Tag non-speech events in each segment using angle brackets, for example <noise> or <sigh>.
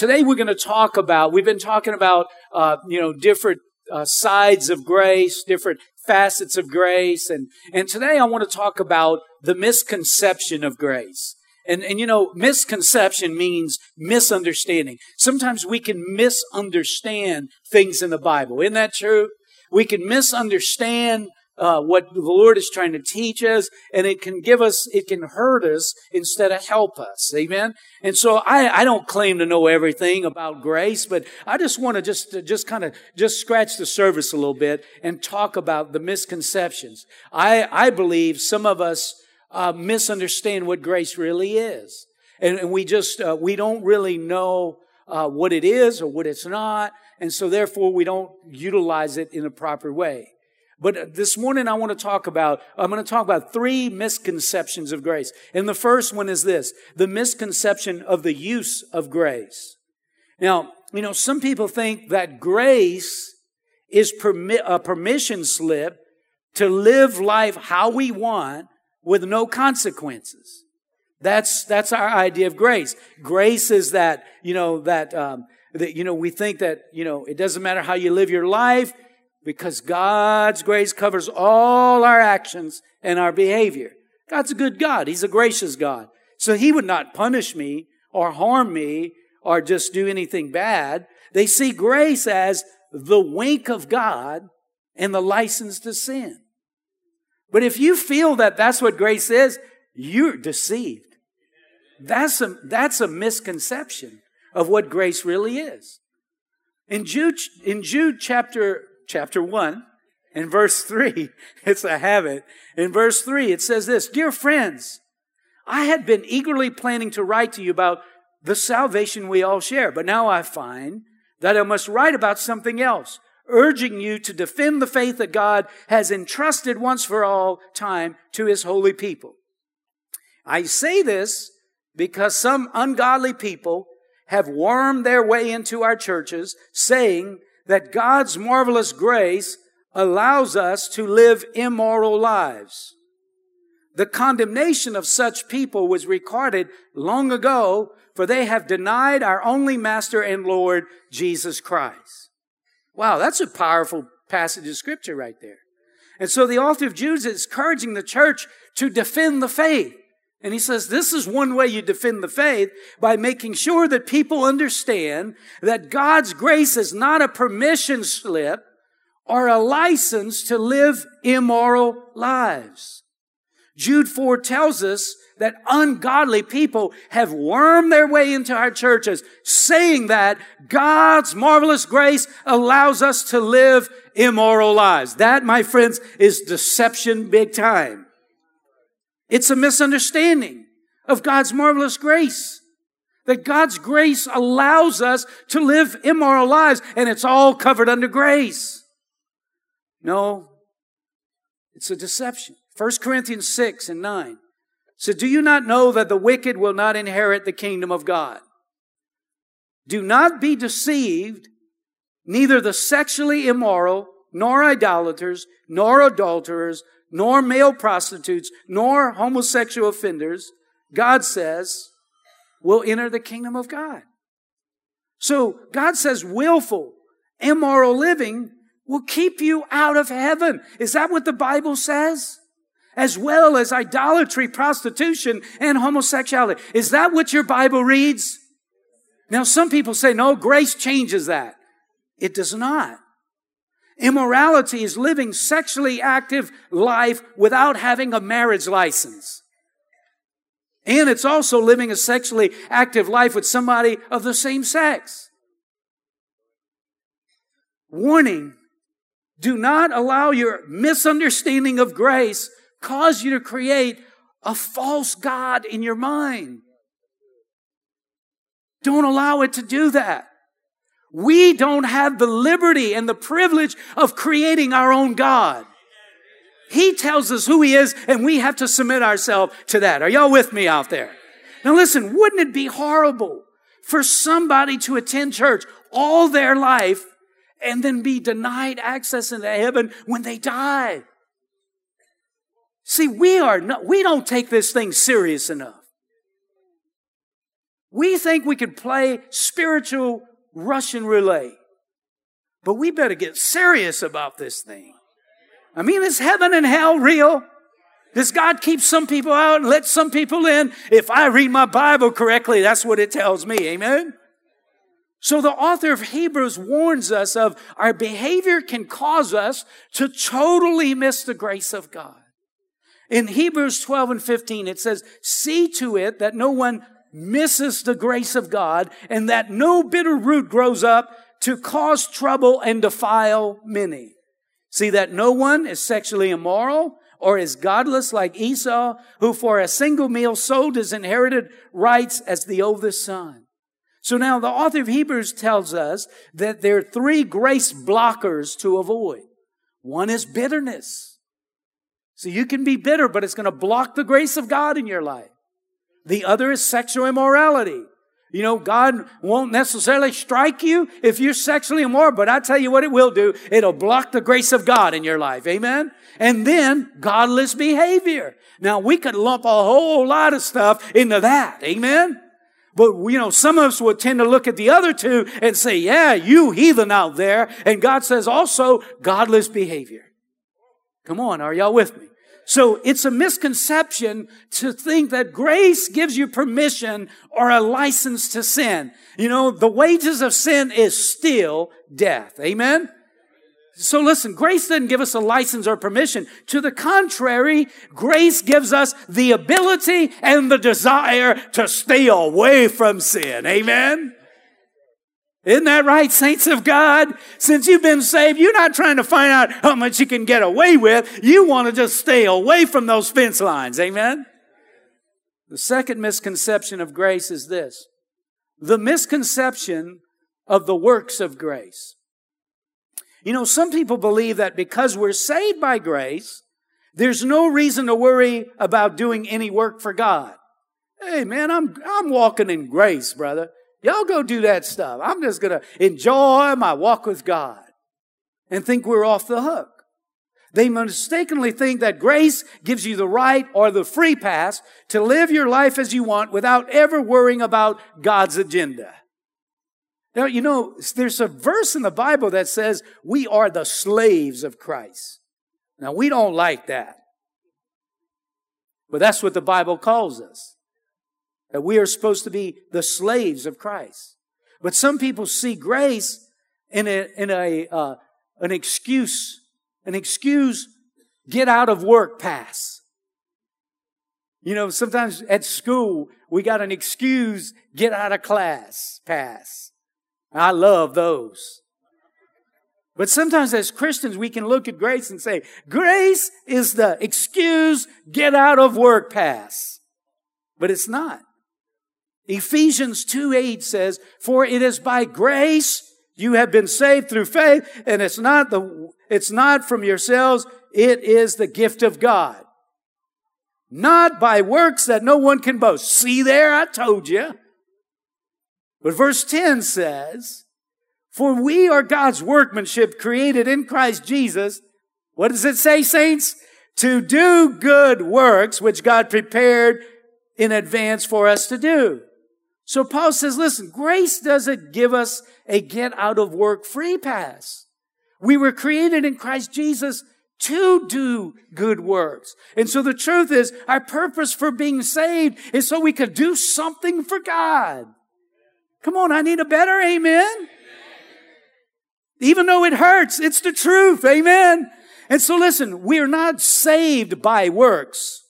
today we're going to talk about, we've been talking about, uh, you know, different uh, sides of grace, different facets of grace. And, and today I want to talk about the misconception of grace. And, and you know, misconception means misunderstanding. Sometimes we can misunderstand things in the Bible. Isn't that true? We can misunderstand uh, what the Lord is trying to teach us, and it can give us, it can hurt us instead of help us. Amen. And so I, I don't claim to know everything about grace, but I just want to just, just kind of just scratch the surface a little bit and talk about the misconceptions. I, I believe some of us uh, misunderstand what grace really is, and, and we just uh, we don't really know uh, what it is or what it's not, and so therefore we don't utilize it in a proper way. But this morning I want to talk about, I'm going to talk about three misconceptions of grace. And the first one is this, the misconception of the use of grace. Now, you know, some people think that grace is permi- a permission slip to live life how we want with no consequences. That's, that's our idea of grace. Grace is that, you know, that, um, that, you know, we think that, you know, it doesn't matter how you live your life because God's grace covers all our actions and our behavior. God's a good God. He's a gracious God. So He would not punish me or harm me or just do anything bad. They see grace as the wink of God and the license to sin. But if you feel that that's what grace is, you're deceived. That's a, that's a misconception of what grace really is. In Jude, in Jude chapter chapter 1 in verse 3. <laughs> It's a habit. In verse 3, it says this Dear friends, I had been eagerly planning to write to you about the salvation we all share, but now I find that I must write about something else, urging you to defend the faith that God has entrusted once for all time to his holy people. I say this because some ungodly people have wormed their way into our churches saying that God's marvelous grace allows us to live immoral lives. The condemnation of such people was recorded long ago, for they have denied our only Master and Lord, Jesus Christ. Wow, that's a powerful passage of scripture right there. And so the author of Jude is encouraging the church to defend the faith. And he says this is one way you defend the faith by making sure that people understand that God's grace is not a permission slip or a license to live immoral lives. Jude 4 tells us that ungodly people have wormed their way into our churches saying that God's marvelous grace allows us to live immoral lives. That, my friends, is deception big time. It's a misunderstanding of God's marvelous grace. That God's grace allows us to live immoral lives and it's all covered under grace. No, it's a deception. 1 Corinthians 6 and 9 said, Do you not know that the wicked will not inherit the kingdom of God? Do not be deceived, neither the sexually immoral, nor idolaters, nor adulterers, nor male prostitutes, nor homosexual offenders, God says, will enter the kingdom of God. So God says willful, immoral living will keep you out of heaven. Is that what the Bible says? As well as idolatry, prostitution, and homosexuality. Is that what your Bible reads? Now, some people say, no, grace changes that. It does not. Immorality is living sexually active life without having a marriage license. And it's also living a sexually active life with somebody of the same sex. Warning. Do not allow your misunderstanding of grace cause you to create a false God in your mind. Don't allow it to do that. We don't have the liberty and the privilege of creating our own God. He tells us who He is, and we have to submit ourselves to that. Are y'all with me out there? Now listen, wouldn't it be horrible for somebody to attend church all their life and then be denied access into heaven when they die? See, we are not, we don't take this thing serious enough. We think we can play spiritual Russian roulette. But we better get serious about this thing. I mean, is heaven and hell real? Does God keep some people out and let some people in? If I read my Bible correctly, that's what it tells me. Amen? So the author of Hebrews warns us of our behavior can cause us to totally miss the grace of God. In Hebrews 12 and 15, it says, see to it that no one misses the grace of God and that no bitter root grows up to cause trouble and defile many. See that no one is sexually immoral or is godless like Esau, who for a single meal sold his inherited rights as the oldest son. So now the author of Hebrews tells us that there are three grace blockers to avoid. One is bitterness. So you can be bitter, but it's going to block the grace of God in your life. The other is sexual immorality. You know, God won't necessarily strike you if you're sexually immoral, but I tell you what it will do. It'll block the grace of God in your life. Amen? And then godless behavior. Now we could lump a whole lot of stuff into that. Amen? But, you know, some of us would tend to look at the other two and say, yeah, you heathen out there. And God says also godless behavior. Come on, are y'all with me? So it's a misconception to think that grace gives you permission or a license to sin. You know, the wages of sin is still death. Amen? So listen, grace doesn't give us a license or permission. To the contrary, grace gives us the ability and the desire to stay away from sin. Amen? Isn't that right, saints of God? Since you've been saved, you're not trying to find out how much you can get away with. You want to just stay away from those fence lines. Amen? The second misconception of grace is this. The misconception of the works of grace. You know, some people believe that because we're saved by grace, there's no reason to worry about doing any work for God. Hey man, I'm, I'm walking in grace, brother. Y'all go do that stuff. I'm just going to enjoy my walk with God and think we're off the hook. They mistakenly think that grace gives you the right or the free pass to live your life as you want without ever worrying about God's agenda. Now, you know, there's a verse in the Bible that says we are the slaves of Christ. Now, we don't like that. But that's what the Bible calls us that we are supposed to be the slaves of Christ. But some people see grace in a, in a, uh, an excuse, an excuse, get out of work pass. You know, sometimes at school, we got an excuse, get out of class pass. I love those. But sometimes as Christians, we can look at grace and say, grace is the excuse, get out of work pass. But it's not. Ephesians 2 8 says, For it is by grace you have been saved through faith, and it's not the, it's not from yourselves, it is the gift of God. Not by works that no one can boast. See there, I told you. But verse 10 says, For we are God's workmanship created in Christ Jesus. What does it say, saints? To do good works which God prepared in advance for us to do. So Paul says, listen, grace doesn't give us a get out of work free pass. We were created in Christ Jesus to do good works. And so the truth is, our purpose for being saved is so we could do something for God. Come on, I need a better amen. Even though it hurts, it's the truth. Amen. And so listen, we are not saved by works.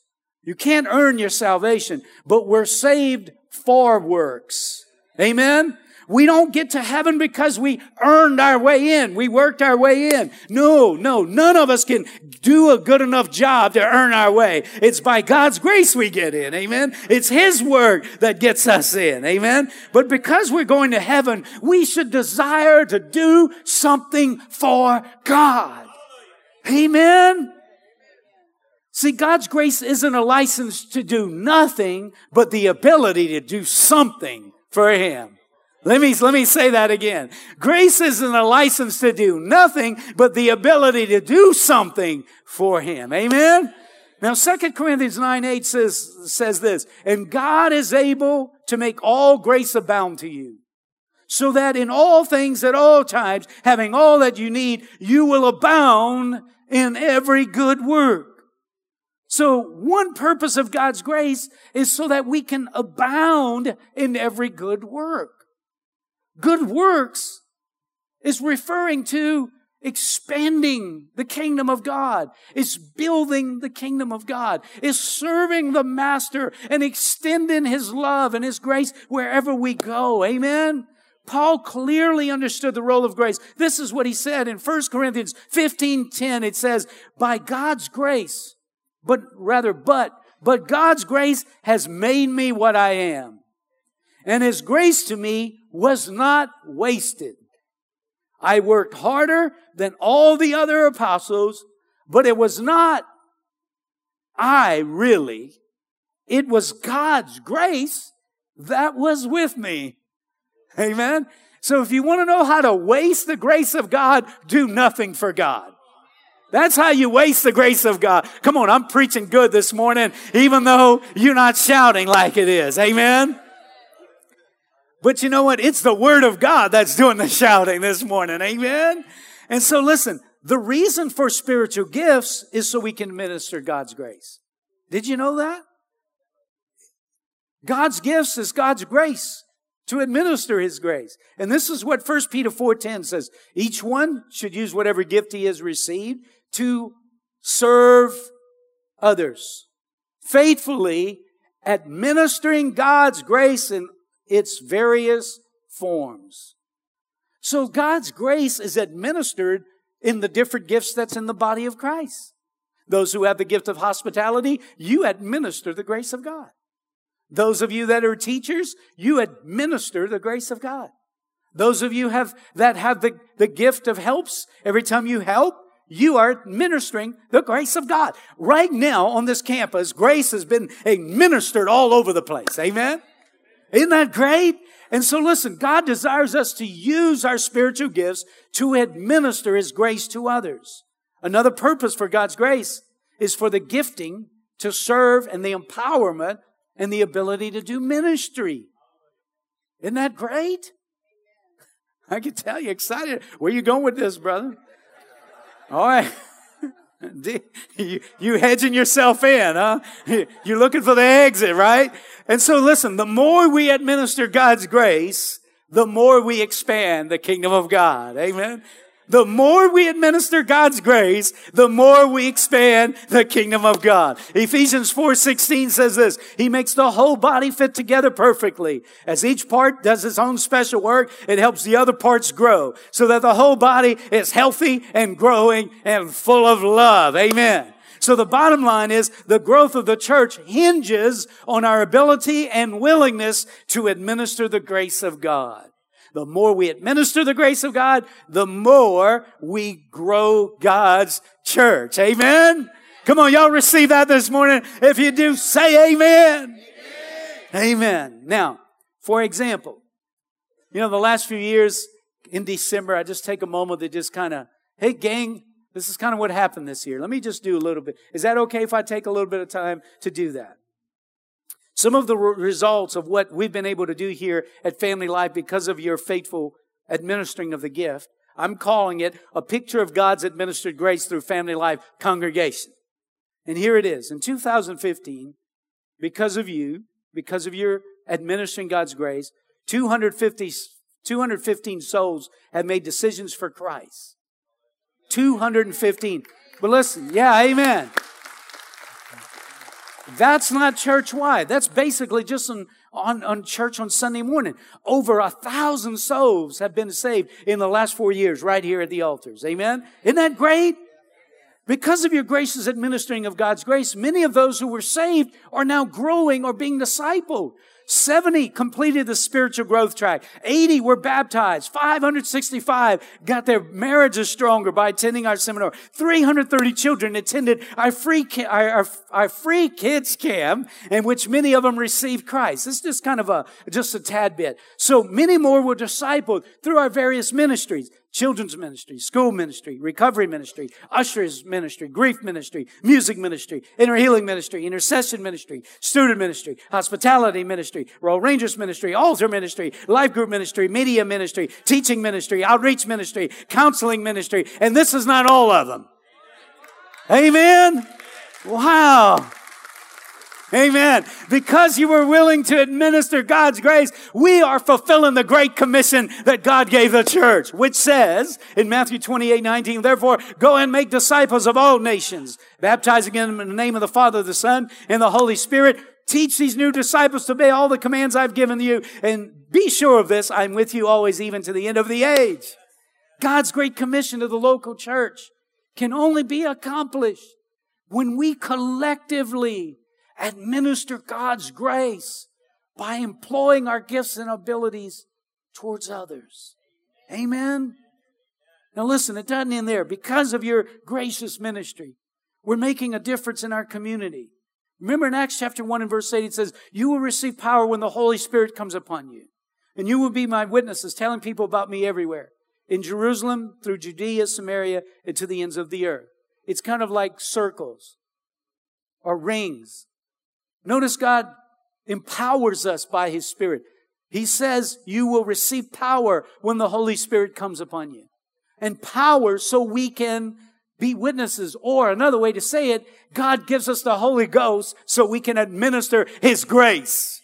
You can't earn your salvation, but we're saved for works. Amen? We don't get to heaven because we earned our way in. We worked our way in. No, no, none of us can do a good enough job to earn our way. It's by God's grace we get in. Amen. It's His work that gets us in. Amen. But because we're going to heaven, we should desire to do something for God. Amen. See, God's grace isn't a license to do nothing, but the ability to do something for Him. Let me, let me say that again. Grace isn't a license to do nothing, but the ability to do something for Him. Amen? Now, 2 Corinthians 9 8 says, says this, and God is able to make all grace abound to you, so that in all things at all times, having all that you need, you will abound in every good work. So one purpose of God's grace is so that we can abound in every good work. Good works is referring to expanding the kingdom of God, is building the kingdom of God, is serving the master and extending his love and his grace wherever we go. Amen. Paul clearly understood the role of grace. This is what he said in 1 Corinthians 15, 10. It says, by God's grace, but rather, but, but God's grace has made me what I am. And his grace to me was not wasted. I worked harder than all the other apostles, but it was not I really. It was God's grace that was with me. Amen. So if you want to know how to waste the grace of God, do nothing for God. That's how you waste the grace of God. Come on, I'm preaching good this morning, even though you're not shouting like it is. Amen. But you know what? It's the word of God that's doing the shouting this morning. Amen. And so listen, the reason for spiritual gifts is so we can minister God's grace. Did you know that? God's gifts is God's grace to administer his grace. And this is what 1 Peter 4:10 says. Each one should use whatever gift he has received to serve others faithfully administering God's grace in its various forms. So God's grace is administered in the different gifts that's in the body of Christ. Those who have the gift of hospitality, you administer the grace of God. Those of you that are teachers, you administer the grace of God. Those of you have, that have the, the gift of helps, every time you help, you are administering the grace of God. Right now on this campus, grace has been administered all over the place. Amen? Isn't that great? And so listen, God desires us to use our spiritual gifts to administer His grace to others. Another purpose for God's grace is for the gifting to serve and the empowerment and the ability to do ministry. Isn't that great? I can tell you excited. Where you going with this, brother? All right. <laughs> you, you hedging yourself in, huh? <laughs> You're looking for the exit, right? And so listen, the more we administer God's grace, the more we expand the kingdom of God. Amen. The more we administer God's grace, the more we expand the kingdom of God. Ephesians 4:16 says this, he makes the whole body fit together perfectly. As each part does its own special work, it helps the other parts grow so that the whole body is healthy and growing and full of love. Amen. So the bottom line is the growth of the church hinges on our ability and willingness to administer the grace of God. The more we administer the grace of God, the more we grow God's church. Amen? Come on, y'all receive that this morning. If you do, say amen. Amen. amen. Now, for example, you know, the last few years in December, I just take a moment to just kind of, hey, gang, this is kind of what happened this year. Let me just do a little bit. Is that okay if I take a little bit of time to do that? Some of the results of what we've been able to do here at Family Life because of your faithful administering of the gift, I'm calling it a picture of God's administered grace through Family Life congregation. And here it is. In 2015, because of you, because of your administering God's grace, 250, 215 souls have made decisions for Christ. 215. But listen, yeah, amen. That's not church wide. That's basically just on, on, on, church on Sunday morning. Over a thousand souls have been saved in the last four years right here at the altars. Amen? Isn't that great? Because of your gracious administering of God's grace, many of those who were saved are now growing or being discipled. 70 completed the spiritual growth track. 80 were baptized. 565 got their marriages stronger by attending our seminar. 330 children attended our free, our, our, our, free kids camp in which many of them received Christ. This is just kind of a, just a tad bit. So many more were discipled through our various ministries. Children's ministry, school ministry, recovery ministry, ushers ministry, grief ministry, music ministry, inner healing ministry, intercession ministry, student ministry, hospitality ministry, Royal Rangers ministry, altar ministry, life group ministry, media ministry, teaching ministry, outreach ministry, counseling ministry, and this is not all of them. Amen. Wow. Amen. Because you were willing to administer God's grace, we are fulfilling the great commission that God gave the church, which says in Matthew 28, 19, therefore go and make disciples of all nations, baptizing them in the name of the Father, the Son, and the Holy Spirit. Teach these new disciples to obey all the commands I've given you. And be sure of this, I'm with you always, even to the end of the age. God's great commission to the local church can only be accomplished when we collectively administer God's grace by employing our gifts and abilities towards others. Amen. Now listen, it doesn't end there. Because of your gracious ministry, we're making a difference in our community. Remember in Acts chapter 1 and verse 8, it says, You will receive power when the Holy Spirit comes upon you. And you will be my witnesses, telling people about me everywhere. In Jerusalem, through Judea, Samaria, and to the ends of the earth. It's kind of like circles or rings. Notice God empowers us by His Spirit. He says you will receive power when the Holy Spirit comes upon you. And power so we can be witnesses. Or another way to say it, God gives us the Holy Ghost so we can administer His grace.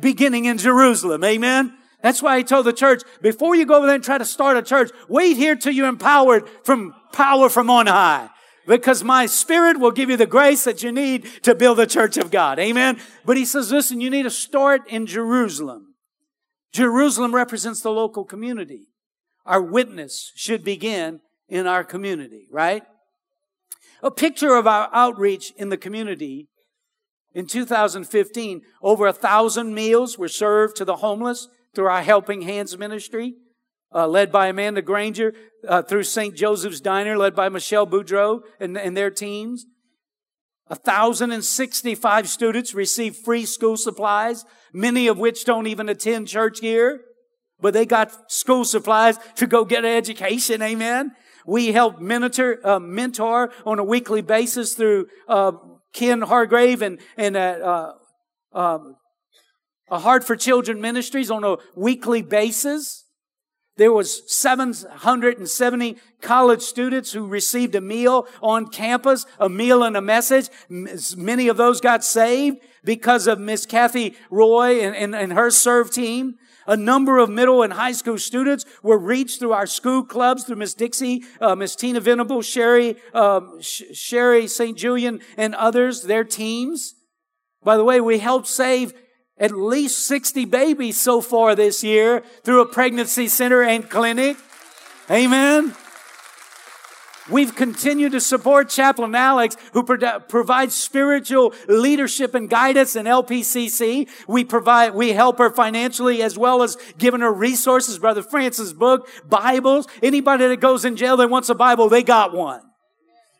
Beginning in Jerusalem. Amen. That's why he told the church, before you go over there and try to start a church, wait here till you're empowered from power from on high because my spirit will give you the grace that you need to build the church of God. Amen. But he says, listen, you need to start in Jerusalem. Jerusalem represents the local community. Our witness should begin in our community, right? A picture of our outreach in the community. In 2015, over a thousand meals were served to the homeless through our Helping Hands ministry uh, led by Amanda Granger, uh, through St. Joseph's Diner, led by Michelle Boudreau and, and their teams. 1,065 students receive free school supplies, many of which don't even attend church here, but they got school supplies to go get an education. Amen. We help mentor, uh, mentor on a weekly basis through uh, Ken Hargrave and, and uh, uh um, a Heart for Children Ministries on a weekly basis. There was 770 college students who received a meal on campus, a meal and a message. Many of those got saved because of Miss Kathy Roy and, and, and, her serve team. A number of middle and high school students were reached through our school clubs, through Miss Dixie, uh, Miss Tina Venable, Sherry, um, Sherry St. Julian, and others, their teams. By the way, we helped save at least 60 babies so far this year through a pregnancy center and clinic. Amen. We've continued to support Chaplain Alex, who pro- provides spiritual leadership and guidance in LPCC. We provide, we help her financially as well as giving her resources. Brother Francis' book, Bibles. Anybody that goes in jail that wants a Bible, they got one.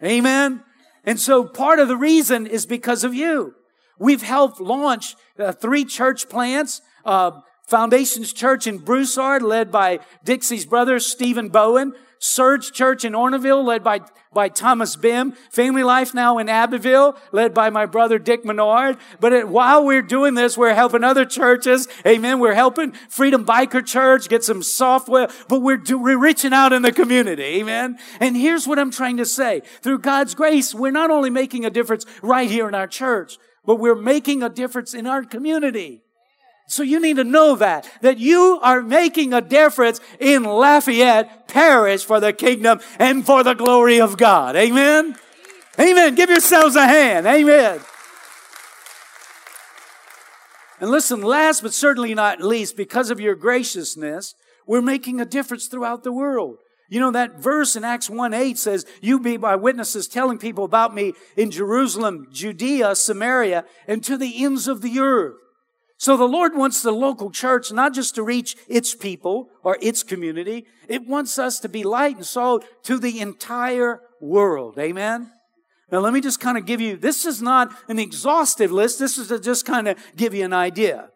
Amen. And so part of the reason is because of you. We've helped launch uh, three church plants. Uh, Foundations Church in Broussard, led by Dixie's brother, Stephen Bowen. Surge Church in Orneville, led by, by Thomas Bim. Family Life now in Abbeville, led by my brother Dick Menard. But it, while we're doing this, we're helping other churches. Amen. We're helping Freedom Biker Church get some software, but we're, do, we're reaching out in the community. Amen. And here's what I'm trying to say. Through God's grace, we're not only making a difference right here in our church, but we're making a difference in our community. So you need to know that, that you are making a difference in Lafayette Parish for the kingdom and for the glory of God. Amen? Amen. Give yourselves a hand. Amen. And listen, last but certainly not least, because of your graciousness, we're making a difference throughout the world. You know, that verse in Acts 1 8 says, You be my witnesses telling people about me in Jerusalem, Judea, Samaria, and to the ends of the earth. So the Lord wants the local church not just to reach its people or its community, it wants us to be light and salt to the entire world. Amen? Now let me just kind of give you, this is not an exhaustive list, this is to just kind of give you an idea.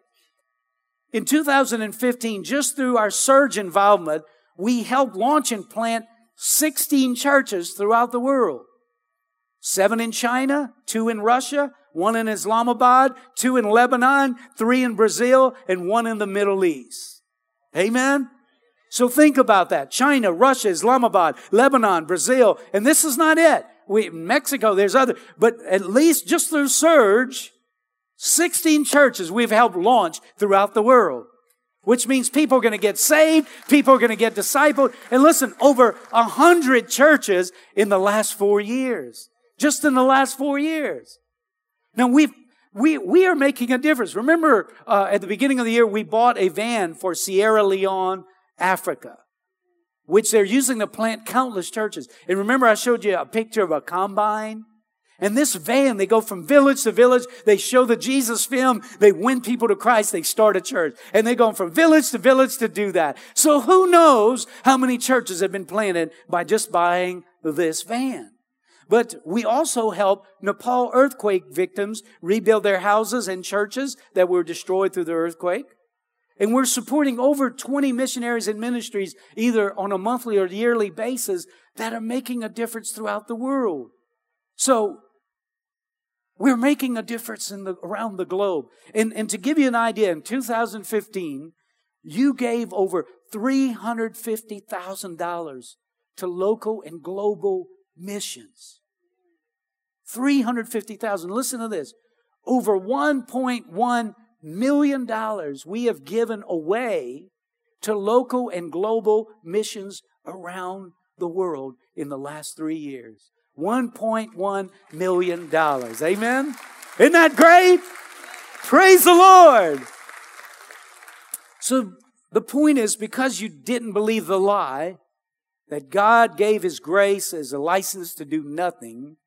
In 2015, just through our surge involvement, we helped launch and plant 16 churches throughout the world. Seven in China, two in Russia, one in Islamabad, two in Lebanon, three in Brazil, and one in the Middle East. Amen? So think about that. China, Russia, Islamabad, Lebanon, Brazil, and this is not it. We, Mexico, there's other, but at least just through Surge, 16 churches we've helped launch throughout the world. Which means people are going to get saved, people are going to get discipled. And listen, over a hundred churches in the last four years. Just in the last four years. Now we've we, we are making a difference. Remember, uh, at the beginning of the year, we bought a van for Sierra Leone, Africa, which they're using to plant countless churches. And remember, I showed you a picture of a combine? And this van, they go from village to village. They show the Jesus film. They win people to Christ. They start a church. And they go from village to village to do that. So who knows how many churches have been planted by just buying this van? But we also help Nepal earthquake victims rebuild their houses and churches that were destroyed through the earthquake. And we're supporting over 20 missionaries and ministries, either on a monthly or yearly basis, that are making a difference throughout the world. So, we're making a difference the, around the globe. And, and to give you an idea, in 2015, you gave over $350,000 to local and global missions. 350,000. Listen to this. Over 1.1 million dollars we have given away to local and global missions around the world in the last 3 years. 1.1 million dollars. Amen. Isn't that great? Praise the Lord. So the point is because you didn't believe the lie that God gave his grace as a license to do nothing,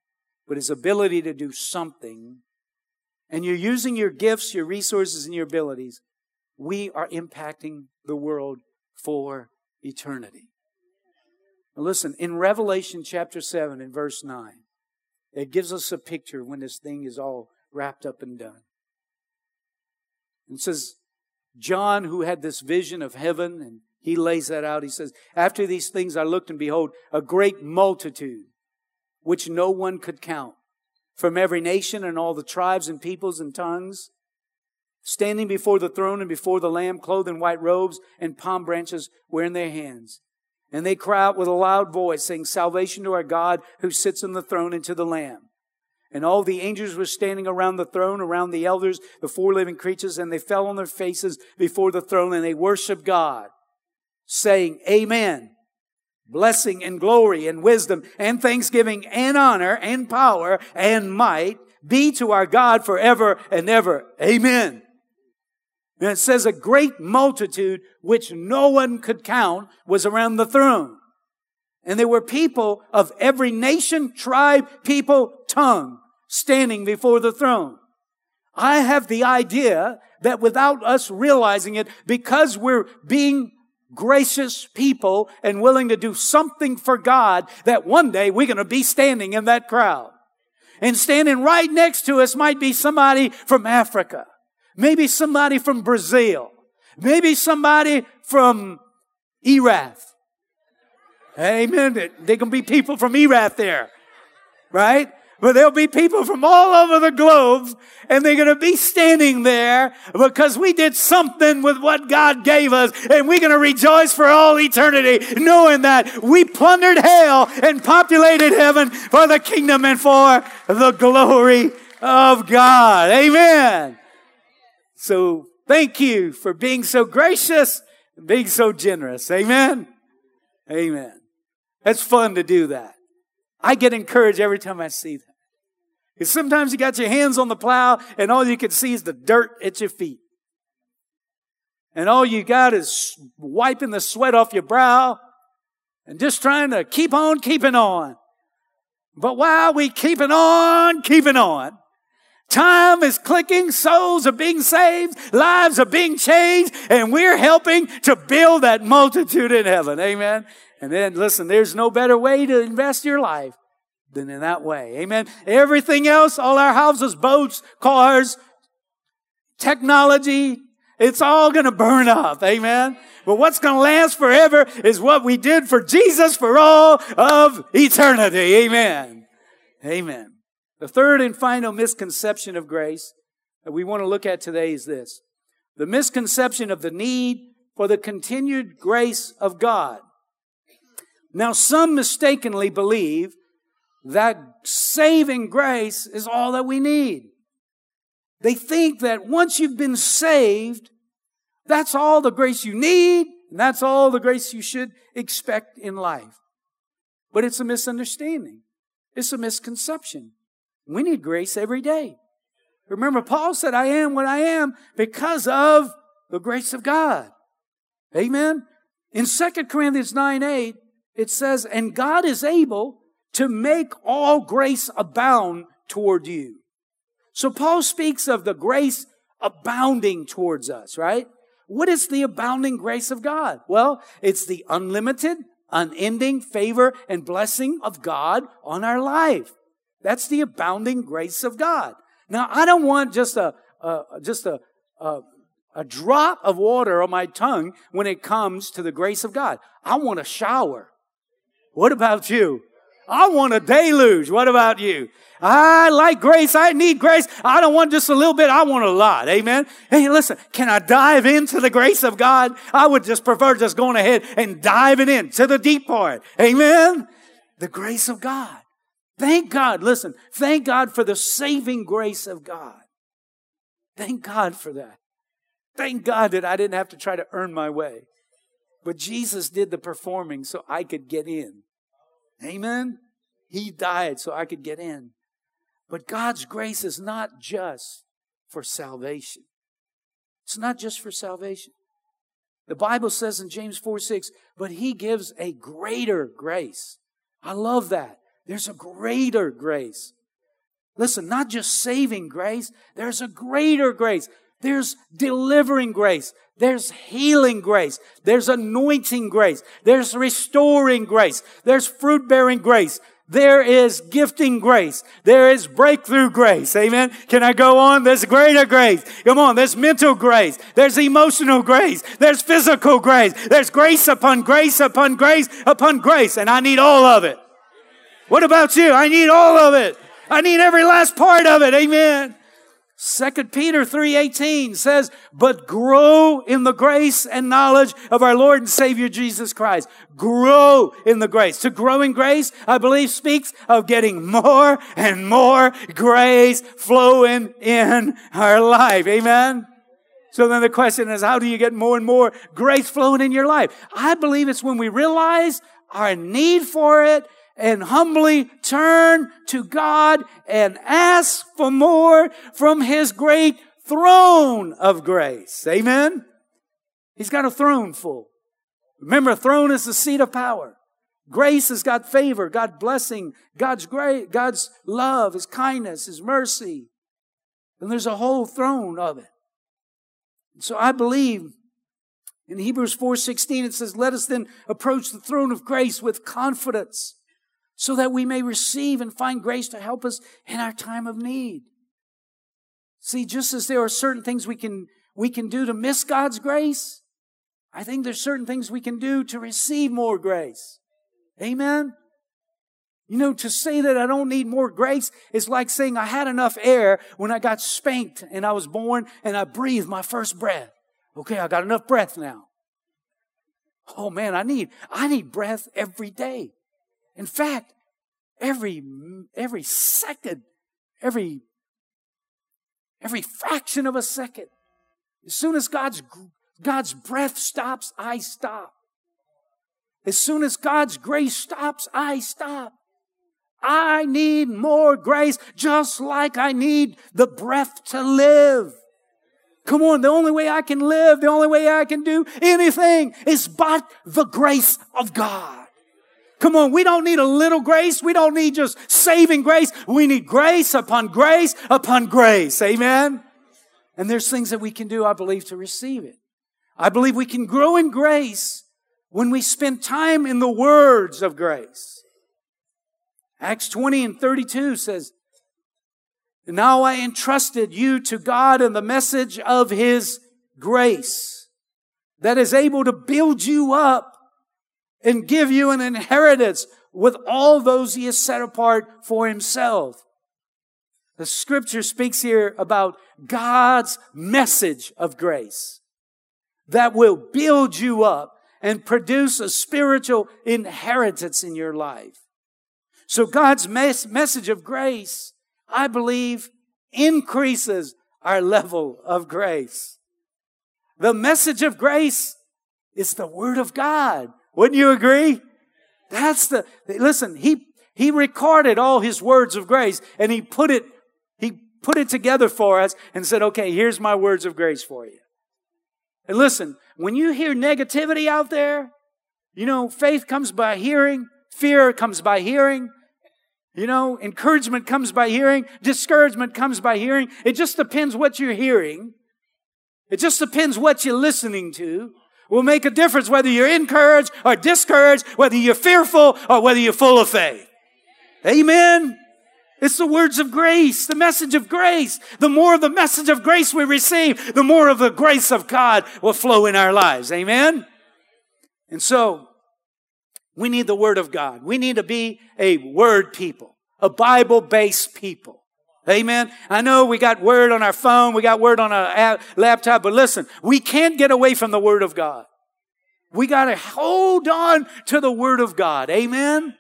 but his ability to do something, and you're using your gifts, your resources, and your abilities, we are impacting the world for eternity. Listen, in Revelation chapter 7 and verse 9, it gives us a picture when this thing is all wrapped up and done. It says, John, who had this vision of heaven, and he lays that out. He says, After these things I looked, and behold, a great multitude which no one could count, from every nation and all the tribes and peoples and tongues, standing before the throne and before the Lamb, clothed in white robes and palm branches were in their hands. And they cry out with a loud voice, saying, Salvation to our God who sits on the throne and to the Lamb. And all the angels were standing around the throne, around the elders, the four living creatures, and they fell on their faces before the throne and they worshiped God, saying, Amen blessing and glory and wisdom and thanksgiving and honor and power and might be to our God forever and ever. Amen. And it says a great multitude which no one could count was around the throne. And there were people of every nation, tribe, people, tongue standing before the throne. I have the idea that without us realizing it, because we're being gracious people and willing to do something for God that one day we're going to be standing in that crowd. And standing right next to us might be somebody from Africa. Maybe somebody from Brazil. Maybe somebody from Erath. Amen. There can be people from Erath there. Right? But there'll be people from all over the globe and they're going to be standing there because we did something with what God gave us and we're going to rejoice for all eternity knowing that we plundered hell and populated heaven for the kingdom and for the glory of God. Amen. So thank you for being so gracious, and being so generous. Amen. Amen. It's fun to do that. I get encouraged every time I see that. Because sometimes you got your hands on the plow and all you can see is the dirt at your feet. And all you got is wiping the sweat off your brow and just trying to keep on keeping on. But while we keeping on, keeping on, time is clicking, souls are being saved, lives are being changed, and we're helping to build that multitude in heaven. Amen. And then listen, there's no better way to invest your life than in that way. Amen. Everything else, all our houses, boats, cars, technology, It's all going to burn up. Amen. But what's going to last forever is what we did for Jesus for all of eternity. Amen. Amen. The third and final misconception of grace that we want to look at today is this. The misconception of the need for the continued grace of God. Now, some mistakenly believe that saving grace is all that we need. They think that once you've been saved, that's all the grace you need, and that's all the grace you should expect in life. But it's a misunderstanding. It's a misconception. We need grace every day. Remember, Paul said, I am what I am because of the grace of God. Amen. In 2 Corinthians 9 8, it says, And God is able to make all grace abound toward you. So Paul speaks of the grace abounding towards us, right? What is the abounding grace of God? Well, it's the unlimited, unending favor and blessing of God on our life. That's the abounding grace of God. Now, I don't want just a, a just a, a, a drop of water on my tongue when it comes to the grace of God. I want a shower. What about you? I want a deluge. What about you? I like grace. I need grace. I don't want just a little bit. I want a lot. Amen. Hey, listen, can I dive into the grace of God? I would just prefer just going ahead and diving in to the deep part. Amen. The grace of God. Thank God. Listen, thank God for the saving grace of God. Thank God for that. Thank God that I didn't have to try to earn my way. But Jesus did the performing so I could get in. Amen. He died so I could get in. But God's grace is not just for salvation. It's not just for salvation. The Bible says in James 4 6, but He gives a greater grace. I love that. There's a greater grace. Listen, not just saving grace, there's a greater grace. There's delivering grace. There's healing grace. There's anointing grace. There's restoring grace. There's fruit bearing grace. There is gifting grace. There is breakthrough grace. Amen. Can I go on? There's greater grace. Come on. There's mental grace. There's emotional grace. There's physical grace. There's grace upon grace upon grace upon grace. And I need all of it. What about you? I need all of it. I need every last part of it. Amen. Second Peter 3:18 says, "But grow in the grace and knowledge of our Lord and Savior Jesus Christ." Grow in the grace. To grow in grace, I believe speaks of getting more and more grace flowing in our life. Amen. So then the question is, how do you get more and more grace flowing in your life? I believe it's when we realize our need for it and humbly turn to God and ask for more from His great throne of grace. Amen? He's got a throne full. Remember, throne is the seat of power. Grace has got favor, God blessing, God's great, God's love, His kindness, His mercy. And there's a whole throne of it. So I believe in Hebrews 4:16 it says, "Let us then approach the throne of grace with confidence." So that we may receive and find grace to help us in our time of need. See, just as there are certain things we can, we can do to miss God's grace, I think there's certain things we can do to receive more grace. Amen? You know, to say that I don't need more grace is like saying I had enough air when I got spanked and I was born and I breathed my first breath. Okay, I got enough breath now. Oh man, I need, I need breath every day. In fact, every, every second, every, every fraction of a second, as soon as God's, God's breath stops, I stop. As soon as God's grace stops, I stop. I need more grace just like I need the breath to live. Come on, the only way I can live, the only way I can do anything is by the grace of God. Come on, we don't need a little grace. We don't need just saving grace. We need grace upon grace upon grace. Amen. And there's things that we can do, I believe, to receive it. I believe we can grow in grace when we spend time in the words of grace. Acts 20 and 32 says, Now I entrusted you to God and the message of his grace that is able to build you up and give you an inheritance with all those he has set apart for himself. The scripture speaks here about God's message of grace that will build you up and produce a spiritual inheritance in your life. So God's mes- message of grace, I believe, increases our level of grace. The message of grace is the Word of God. Wouldn't you agree? That's the, listen, he, he recorded all his words of grace and he put it, he put it together for us and said, okay, here's my words of grace for you. And listen, when you hear negativity out there, you know, faith comes by hearing, fear comes by hearing, you know, encouragement comes by hearing, discouragement comes by hearing. It just depends what you're hearing. It just depends what you're listening to. Will make a difference whether you're encouraged or discouraged, whether you're fearful or whether you're full of faith. Amen. It's the words of grace, the message of grace. The more of the message of grace we receive, the more of the grace of God will flow in our lives. Amen? And so, we need the Word of God. We need to be a Word people, a Bible based people. Amen. I know we got Word on our phone, we got Word on our laptop, but listen, we can't get away from the Word of God. We got to hold on to the Word of God. Amen.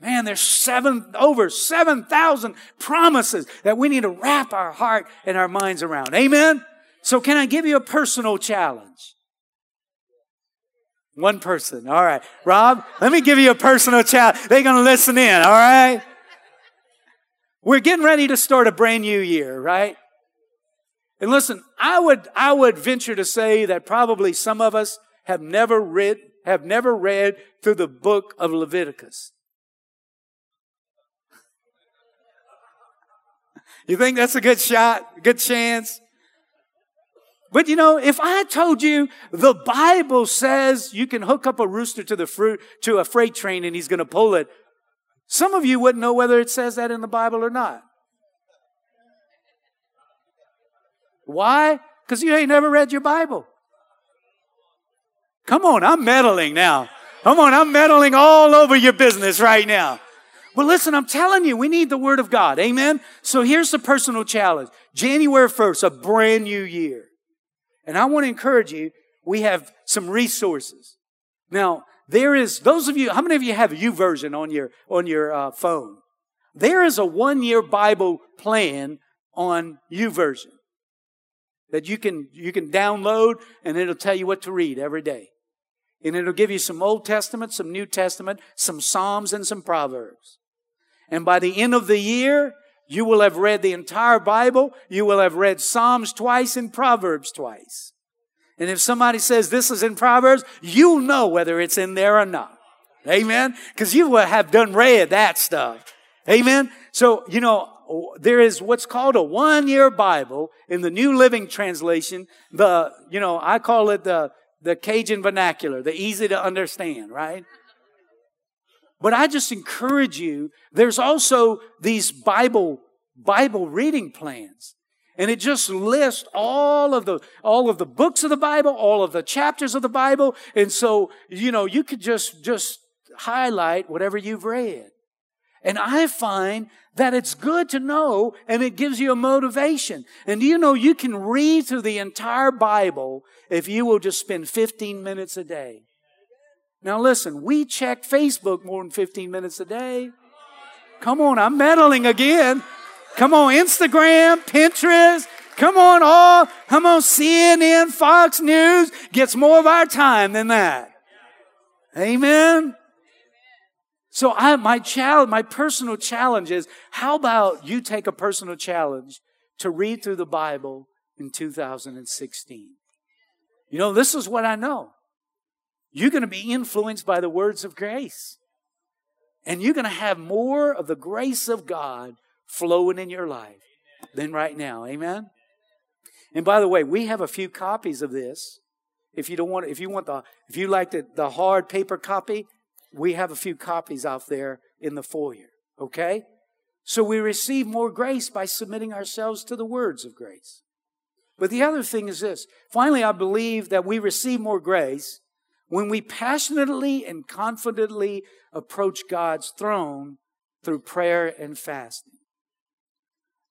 Man, there's seven, over 7,000 promises that we need to wrap our heart and our minds around. Amen? So can I give you a personal challenge? One person. All right. Rob, let me give you a personal challenge. They're going to listen in. All right. We're getting ready to start a brand new year, right? And listen, I would, I would venture to say that probably some of us have never read, have never read through the book of Leviticus. You think that's a good shot? Good chance? But you know, if I told you the Bible says you can hook up a rooster to the fruit, to a freight train and he's going to pull it, some of you wouldn't know whether it says that in the Bible or not. Why? Because you ain't never read your Bible. Come on, I'm meddling now. Come on, I'm meddling all over your business right now. Well, listen, I'm telling you, we need the Word of God. Amen? So here's the personal challenge. January 1st, a brand new year. And I want to encourage you, we have some resources. Now, there is, those of you, how many of you have a version on your, on your uh, phone? There is a one year Bible plan on YouVersion that you can, you can download and it'll tell you what to read every day. And it'll give you some Old Testament, some New Testament, some Psalms, and some Proverbs. And by the end of the year, you will have read the entire Bible. You will have read Psalms twice and Proverbs twice. And if somebody says this is in Proverbs, you'll know whether it's in there or not. Amen? Because you have done read that stuff. Amen? So, you know, there is what's called a one year Bible in the New Living Translation. The, you know, I call it the, the Cajun vernacular, the easy to understand, right? But I just encourage you, there's also these Bible, Bible reading plans. And it just lists all of the, all of the books of the Bible, all of the chapters of the Bible. And so, you know, you could just, just highlight whatever you've read. And I find that it's good to know and it gives you a motivation. And you know you can read through the entire Bible if you will just spend 15 minutes a day? Now listen, we check Facebook more than 15 minutes a day. Come on, I'm meddling again. Come on, Instagram, Pinterest. Come on, all. Come on, CNN, Fox News gets more of our time than that. Amen. So I, my challenge, my personal challenge is, how about you take a personal challenge to read through the Bible in 2016? You know, this is what I know. You're going to be influenced by the words of grace. And you're going to have more of the grace of God flowing in your life than right now. Amen. And by the way, we have a few copies of this. If you don't want, if you want the, if you like the, the hard paper copy, we have a few copies out there in the foyer. Okay? So we receive more grace by submitting ourselves to the words of grace. But the other thing is this. Finally, I believe that we receive more grace when we passionately and confidently approach God's throne through prayer and fasting.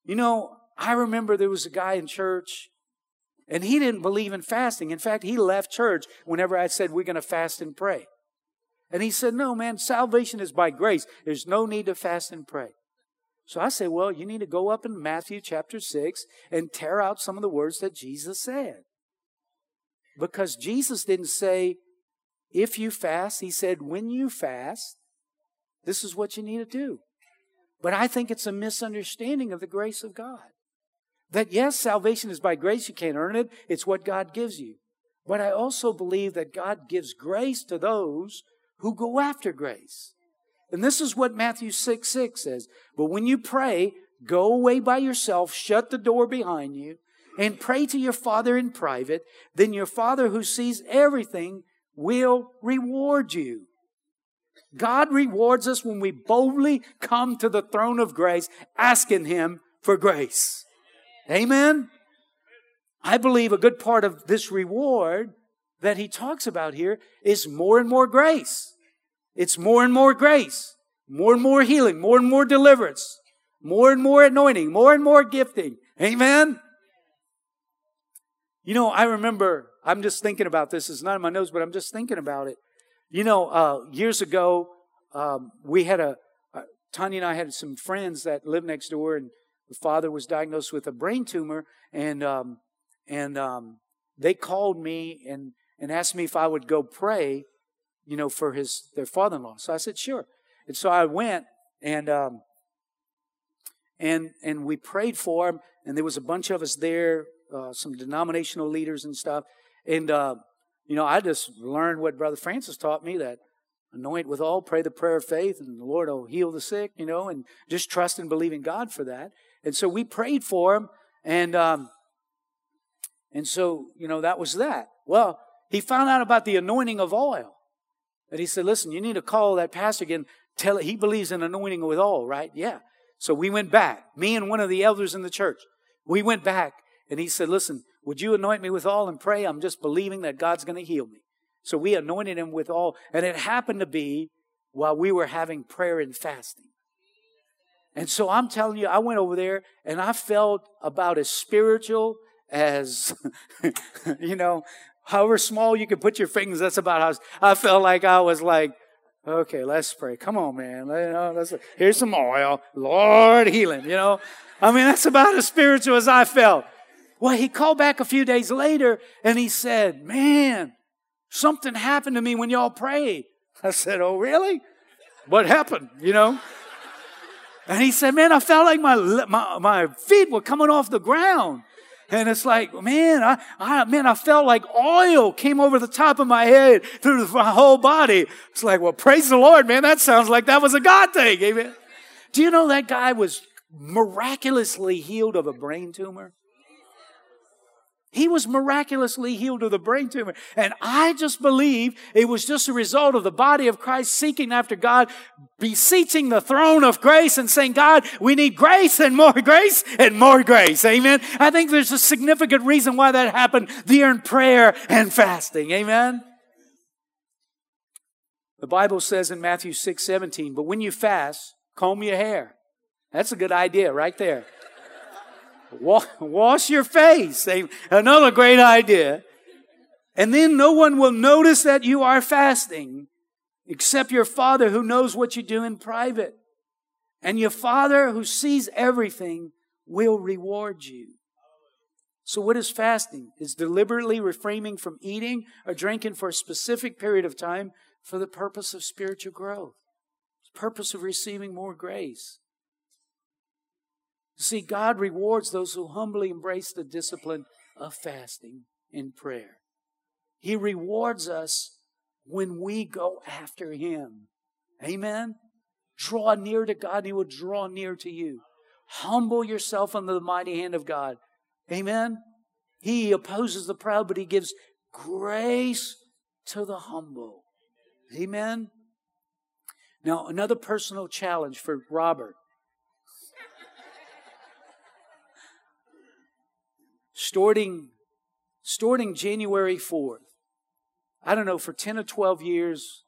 You know, I remember there was a guy in church and he didn't believe in fasting. In fact, he left church whenever I said we're going to fast and pray. And he said, No, man, salvation is by grace. There's no need to fast and pray. So I say, Well, you need to go up in Matthew chapter 6 and tear out some of the words that Jesus said. Because Jesus didn't say, if you fast, he said, when you fast, this is what you need to do. But I think it's a misunderstanding of the grace of God. That yes, salvation is by grace, you can't earn it, it's what God gives you. But I also believe that God gives grace to those who go after grace. And this is what Matthew 6 6 says. But when you pray, go away by yourself, shut the door behind you, and pray to your Father in private. Then your Father who sees everything will reward you. God rewards us when we boldly come to the throne of grace, asking Him for grace. Amen? I believe a good part of this reward that He talks about here is more and more grace. It's more and more grace, more and more healing, more and more deliverance, more and more anointing, more and more gifting. Amen? You know, I remember, I'm just thinking about this. It's not in my notes, but I'm just thinking about it. You know, uh, years ago, um, we had a, uh, Tanya and I had some friends that lived next door, and the father was diagnosed with a brain tumor, and um, and um, they called me and and asked me if I would go pray, you know, for his their father-in-law. So I said sure, and so I went and um, and and we prayed for him, and there was a bunch of us there uh, some denominational leaders and stuff. And, uh, you know, I just learned what Brother Francis taught me that anoint with all, pray the prayer of faith, and the Lord will heal the sick, you know, and just trust and believe in God for that. And so we prayed for him, and um, and so you know that was that. Well, he found out about the anointing of oil, and he said, "Listen, you need to call that pastor again. Tell it he believes in anointing with oil, right? Yeah." So we went back, me and one of the elders in the church. We went back and he said, Listen, would you anoint me with oil and pray? I'm just believing that God's going to heal me. So we anointed him with oil. And it happened to be while we were having prayer and fasting. And so I'm telling you, I went over there and I felt about as spiritual as, <laughs> you know, however small you can put your fingers, that's about how I felt like I was like, okay, let's pray. Come on, man. Let's, here's some oil. Lord, healing, you know. I mean, that's about as spiritual as I felt. Well, he called back a few days later and he said, Man, something happened to me when y'all prayed. I said, Oh, really? What happened? You know? And he said, Man, I felt like my, my, my feet were coming off the ground. And it's like, man, I, I, man, I felt like oil came over the top of my head through my whole body. It's like, well, praise the Lord, man. That sounds like that was a God thing. Amen. Do you know that guy was miraculously healed of a brain tumor? He was miraculously healed of the brain tumor. And I just believe it was just a result of the body of Christ seeking after God, beseeching the throne of grace and saying, God, we need grace and more grace and more grace. Amen. I think there's a significant reason why that happened there in prayer and fasting. Amen. The Bible says in Matthew 6 17, but when you fast, comb your hair. That's a good idea right there. Wash your face. Another great idea. And then no one will notice that you are fasting except your Father who knows what you do in private. And your Father who sees everything will reward you. So, what is fasting? It's deliberately refraining from eating or drinking for a specific period of time for the purpose of spiritual growth, purpose of receiving more grace. See, God rewards those who humbly embrace the discipline of fasting and prayer. He rewards us when we go after Him. Amen? Draw near to God, and He will draw near to you. Humble yourself under the mighty hand of God. Amen? He opposes the proud, but He gives grace to the humble. Amen? Now, another personal challenge for Robert starting, starting January 4th. I don't know, for 10 or 12 years,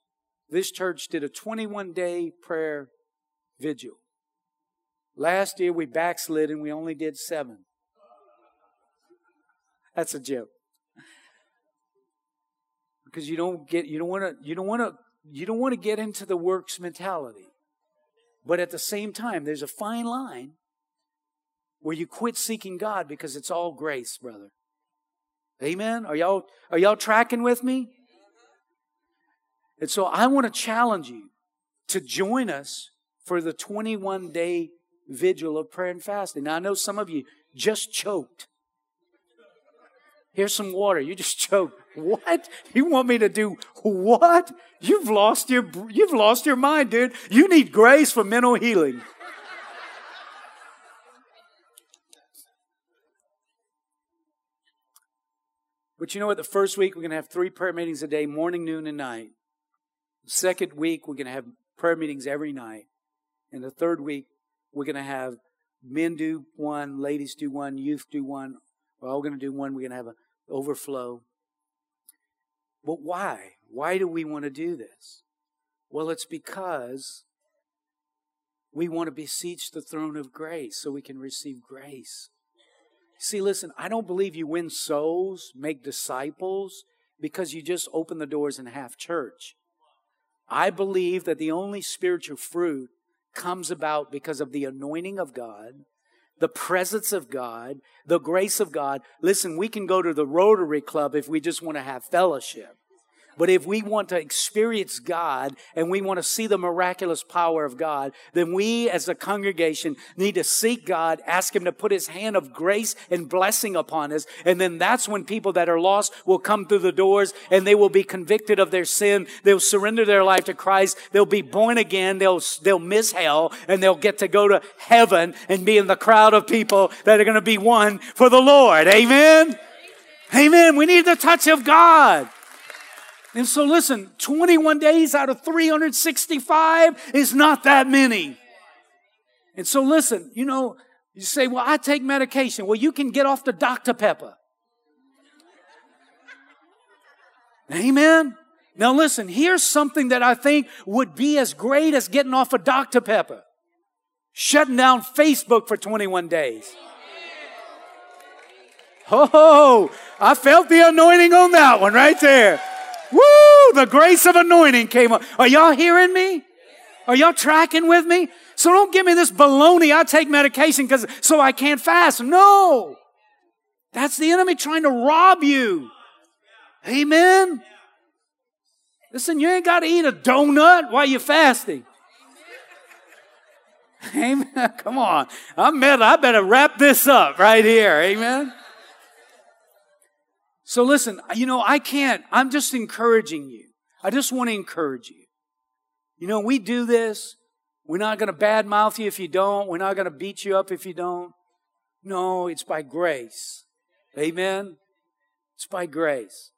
this church did a 21 day prayer vigil. Last year we backslid and we only did seven. That's a joke. Because you don't get you don't want to you don't want to you don't want to get into the works mentality. But at the same time, there's a fine line where you quit seeking God because it's all grace, brother. Amen. Are y'all are y'all tracking with me? And so I want to challenge you to join us for the 21 day vigil of prayer and fasting. Now I know some of you just choked. Here's some water. You just <laughs> choked. What? You want me to do what? You've lost your you've lost your mind, dude. You need grace for mental healing. But you know what? The first week we're going to have three prayer meetings a day, morning, noon, and night. The second week we're going to have prayer meetings every night. And the third week we're going to have men do one, ladies do one, youth do one. We're all going to do one. We're going to have an overflow. But why? Why do we want to do this? Well, it's because we want to beseech the throne of grace so we can receive grace. See, listen, I don't believe you win souls, make disciples, because you just open the doors and have church. I believe that the only spiritual fruit comes about because of the anointing of God the presence of God, the grace of God. Listen, we can go to the Rotary Club if we just want to have fellowship. But if we want to experience God and we want to see the miraculous power of God, then we as a congregation need to seek God, ask Him to put His hand of grace and blessing upon us. And then that's when people that are lost will come through the doors and they will be convicted of their sin. They'll surrender their life to Christ. They'll be born again. They'll, they'll miss hell and they'll get to go to heaven and be in the crowd of people that are going to be won for the Lord. Amen. Amen. We need the touch of God. And so listen, 21 days out of 365 is not that many. And so listen, you know, you say, well, I take medication. Well, you can get off the Dr. Pepper. Amen. Now listen, here's something that I think would be as great as getting off of Dr. Pepper. Shutting down Facebook for 21 days. Oh, I felt the anointing on that one right there. Woo! The grace of anointing came up. Are y'all hearing me? Are y'all tracking with me? So don't give me this baloney. I take medication because so I can't fast. No. That's the enemy trying to rob you. Amen. Listen, you ain't got to eat a donut while you're fasting. Amen. <laughs> Come on. I'm I better wrap this up right here. Amen. So listen, you know, I can't, I'm just encouraging you. I just want to encourage you. You know, we do this. We're not going to badmouth you if you don't. We're not going to beat you up if you don't. No, it's by grace. Amen. It's by grace.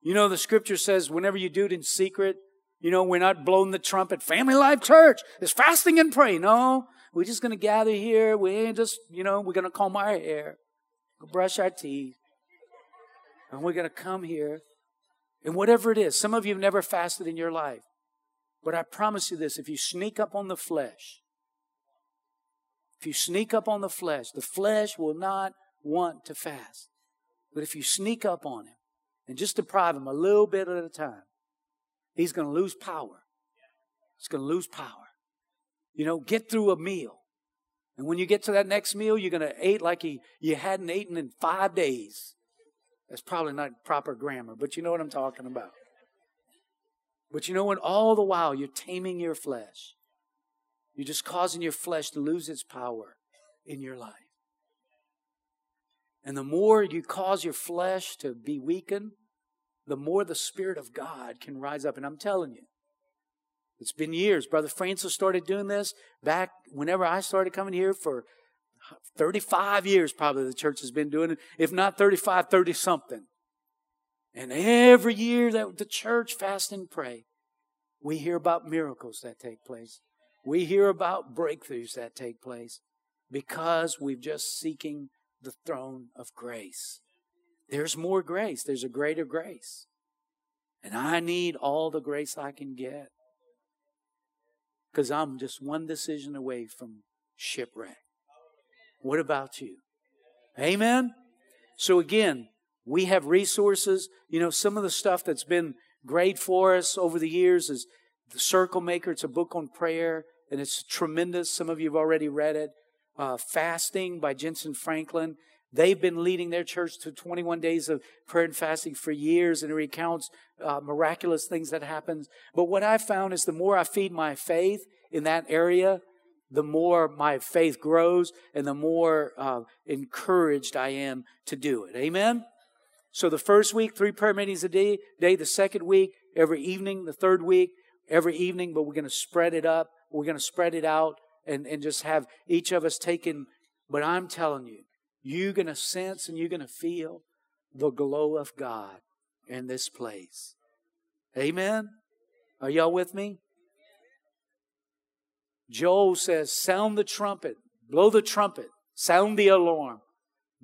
You know, the scripture says whenever you do it in secret, you know, we're not blowing the trumpet. Family Life Church is fasting and praying. No, we're just going to gather here. We ain't just, you know, we're going to comb our hair, brush our teeth, and we're going to come here. And whatever it is, some of you have never fasted in your life. But I promise you this if you sneak up on the flesh, if you sneak up on the flesh, the flesh will not want to fast. But if you sneak up on him and just deprive him a little bit at a time, he's going to lose power. He's going to lose power. You know, get through a meal. And when you get to that next meal, you're going to eat like you, you hadn't eaten in five days. That's probably not proper grammar, but you know what I'm talking about. But you know what? All the while, you're taming your flesh. You're just causing your flesh to lose its power in your life. And the more you cause your flesh to be weakened, the more the Spirit of God can rise up. And I'm telling you, it's been years. Brother Francis started doing this back whenever I started coming here for 35 years probably the church has been doing it, if not 35, 30 something. And every year that the church fast and pray, we hear about miracles that take place. We hear about breakthroughs that take place because we're just seeking the throne of grace. There's more grace, there's a greater grace. And I need all the grace I can get because I'm just one decision away from shipwreck. What about you? Amen? So, again, we have resources. You know, some of the stuff that's been great for us over the years is The Circle Maker. It's a book on prayer, and it's tremendous. Some of you have already read it. Uh, Fasting by Jentezen Franklin. They've been leading their church to 21 days of prayer and fasting for years, and it recounts uh, miraculous things that happens. But what I've found is the more I feed my faith in that area, the more my faith grows, and the more uh, encouraged I am to do it. Amen. So the first week, three prayer meetings a day. Day the second week, every evening. The third week, every evening. But we're going to spread it up. We're going to spread it out, and and just have each of us taking. But I'm telling you, you're going to sense and you're going to feel the glow of God in this place. Amen? Are y'all with me? Joel says, Sound the trumpet, blow the trumpet, sound the alarm,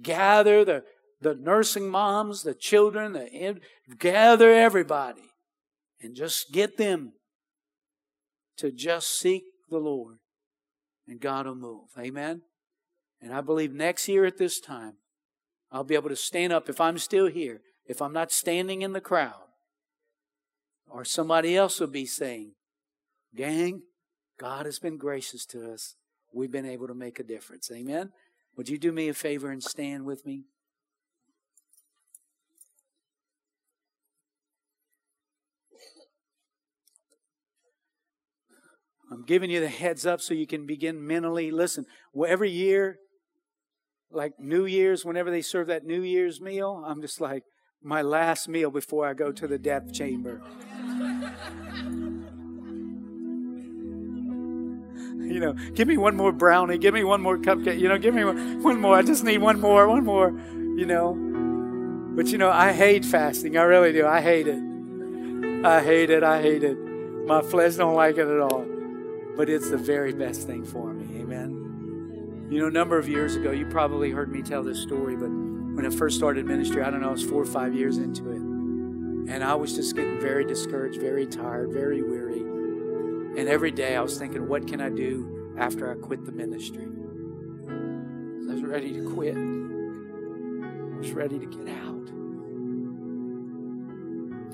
gather the, the nursing moms, the children, the, gather everybody, and just get them to just seek the Lord, and God will move. Amen? And I believe next year at this time, I'll be able to stand up if I'm still here, if I'm not standing in the crowd. Or somebody else will be saying, Gang, God has been gracious to us. We've been able to make a difference. Amen? Would you do me a favor and stand with me? I'm giving you the heads up so you can begin mentally. Listen, every year like New Year's, whenever they serve that New Year's meal, I'm just like, my last meal before I go to the death chamber. You know, give me one more brownie, give me one more cupcake, you know, give me one more. I just need one more, one more, you know. But you know, I hate fasting. I really do. I hate it. I hate it. I hate it. My flesh don't like it at all. But it's the very best thing for me. Amen. You know, a number of years ago, you probably heard me tell this story, but when I first started ministry, I don't know, I was four or five years into it. And I was just getting very discouraged, very tired, very weary. And every day I was thinking, what can I do after I quit the ministry? I was ready to quit. I was ready to get out.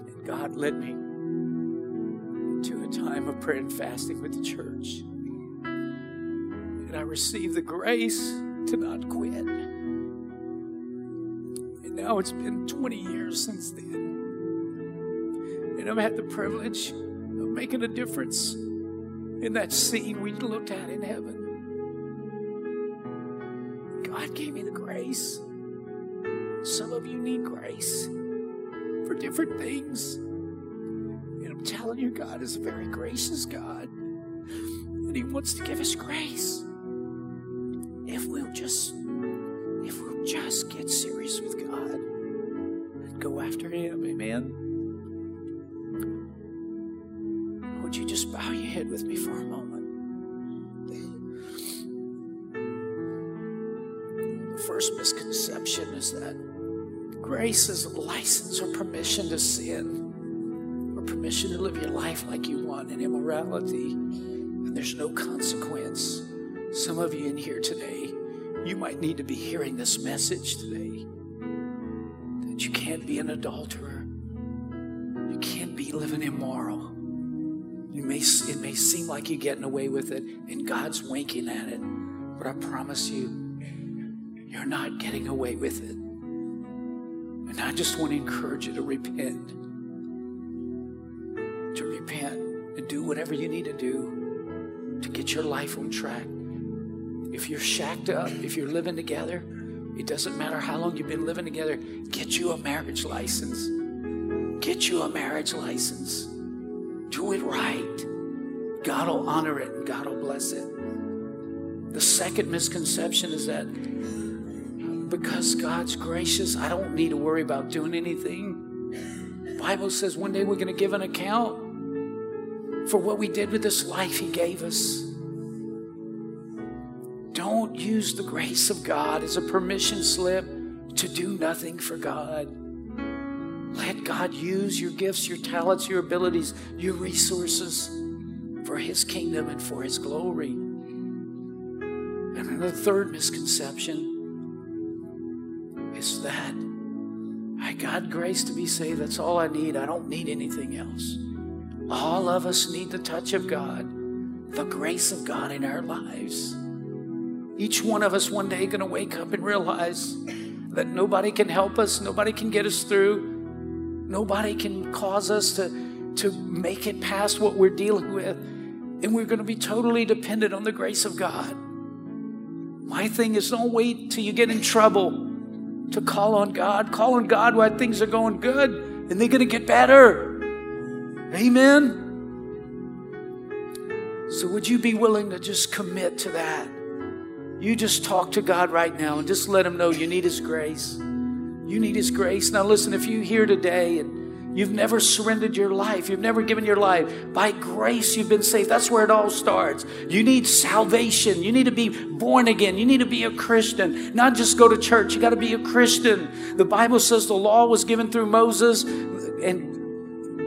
And God led me to a time of prayer and fasting with the church. And I received the grace to not quit. And now it's been 20 years since then. And I've had the privilege of making a difference in that scene we looked at in heaven. God gave me the grace. Some of you need grace for different things. And I'm telling you, God is a very gracious God. And He wants to give us grace want in immorality, and there's no consequence. Some of you in here today, you might need to be hearing this message today that you can't be an adulterer, you can't be living immoral. You may, it may seem like you're getting away with it, and God's winking at it, but I promise you, you're not getting away with it. And I just want to encourage you to repent. To repent and do whatever you need to do to get your life on track. If you're shacked up, if you're living together, it doesn't matter how long you've been living together, get you a marriage license. Get you a marriage license. Do it right. God will honor it and God will bless it. The second misconception is that because God's gracious, I don't need to worry about doing anything. The Bible says one day we're going to give an account for what we did with this life He gave us. don't use the grace of God as a permission slip to do nothing for God. Let God use your gifts, your talents, your abilities, your resources for His kingdom and for His glory. And then the third misconception is that I got grace to be saved. That's all I need. I don't need anything else. All of us need the touch of God, the grace of God in our lives. Each one of us one day going to wake up and realize that nobody can help us, nobody can get us through, nobody can cause us to, to make it past what we're dealing with. And we're going to be totally dependent on the grace of God. My thing is don't wait till you get in trouble to call on God. Call on God while things are going good, and they're going to get better. Amen. So, would you be willing to just commit to that? You just talk to God right now and just let Him know you need His grace. You need His grace. Now, listen, if you're here today and You've never surrendered your life. You've never given your life. By grace, you've been saved. That's where it all starts. You need salvation. You need to be born again. You need to be a Christian, not just go to church. You got to be a Christian. The Bible says the law was given through Moses, and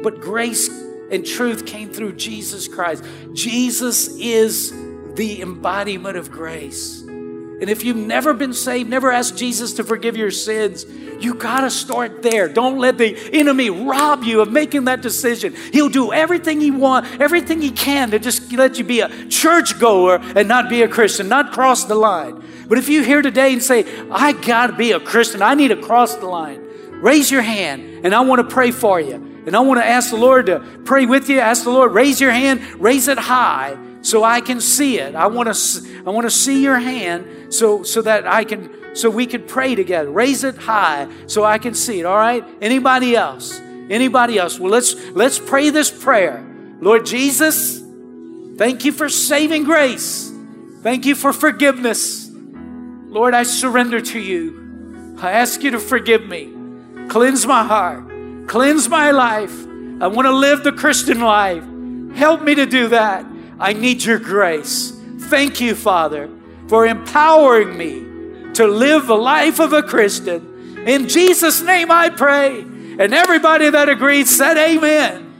but grace and truth came through Jesus Christ. Jesus is the embodiment of grace. And if you've never been saved, never asked Jesus to forgive your sins, you got to start there. Don't let the enemy rob you of making that decision. He'll do everything he wants, everything he can to just let you be a churchgoer and not be a Christian, not cross the line. But if you're here today and say, I got to be a Christian, I need to cross the line, raise your hand and I want to pray for you. And I want to ask the Lord to pray with you. Ask the Lord, raise your hand, raise it high so I can see it. I want to, I want to see your hand so, so that I can, so we can pray together. Raise it high so I can see it. All right. Anybody else? Anybody else? Well, let's, let's pray this prayer. Lord Jesus, thank you for saving grace. Thank you for forgiveness. Lord, I surrender to you. I ask you to forgive me. Cleanse my heart. Cleanse my life. I want to live the Christian life. Help me to do that. I need your grace. Thank you, Father, for empowering me to live the life of a Christian. In Jesus' name I pray. And everybody that agreed said, Amen.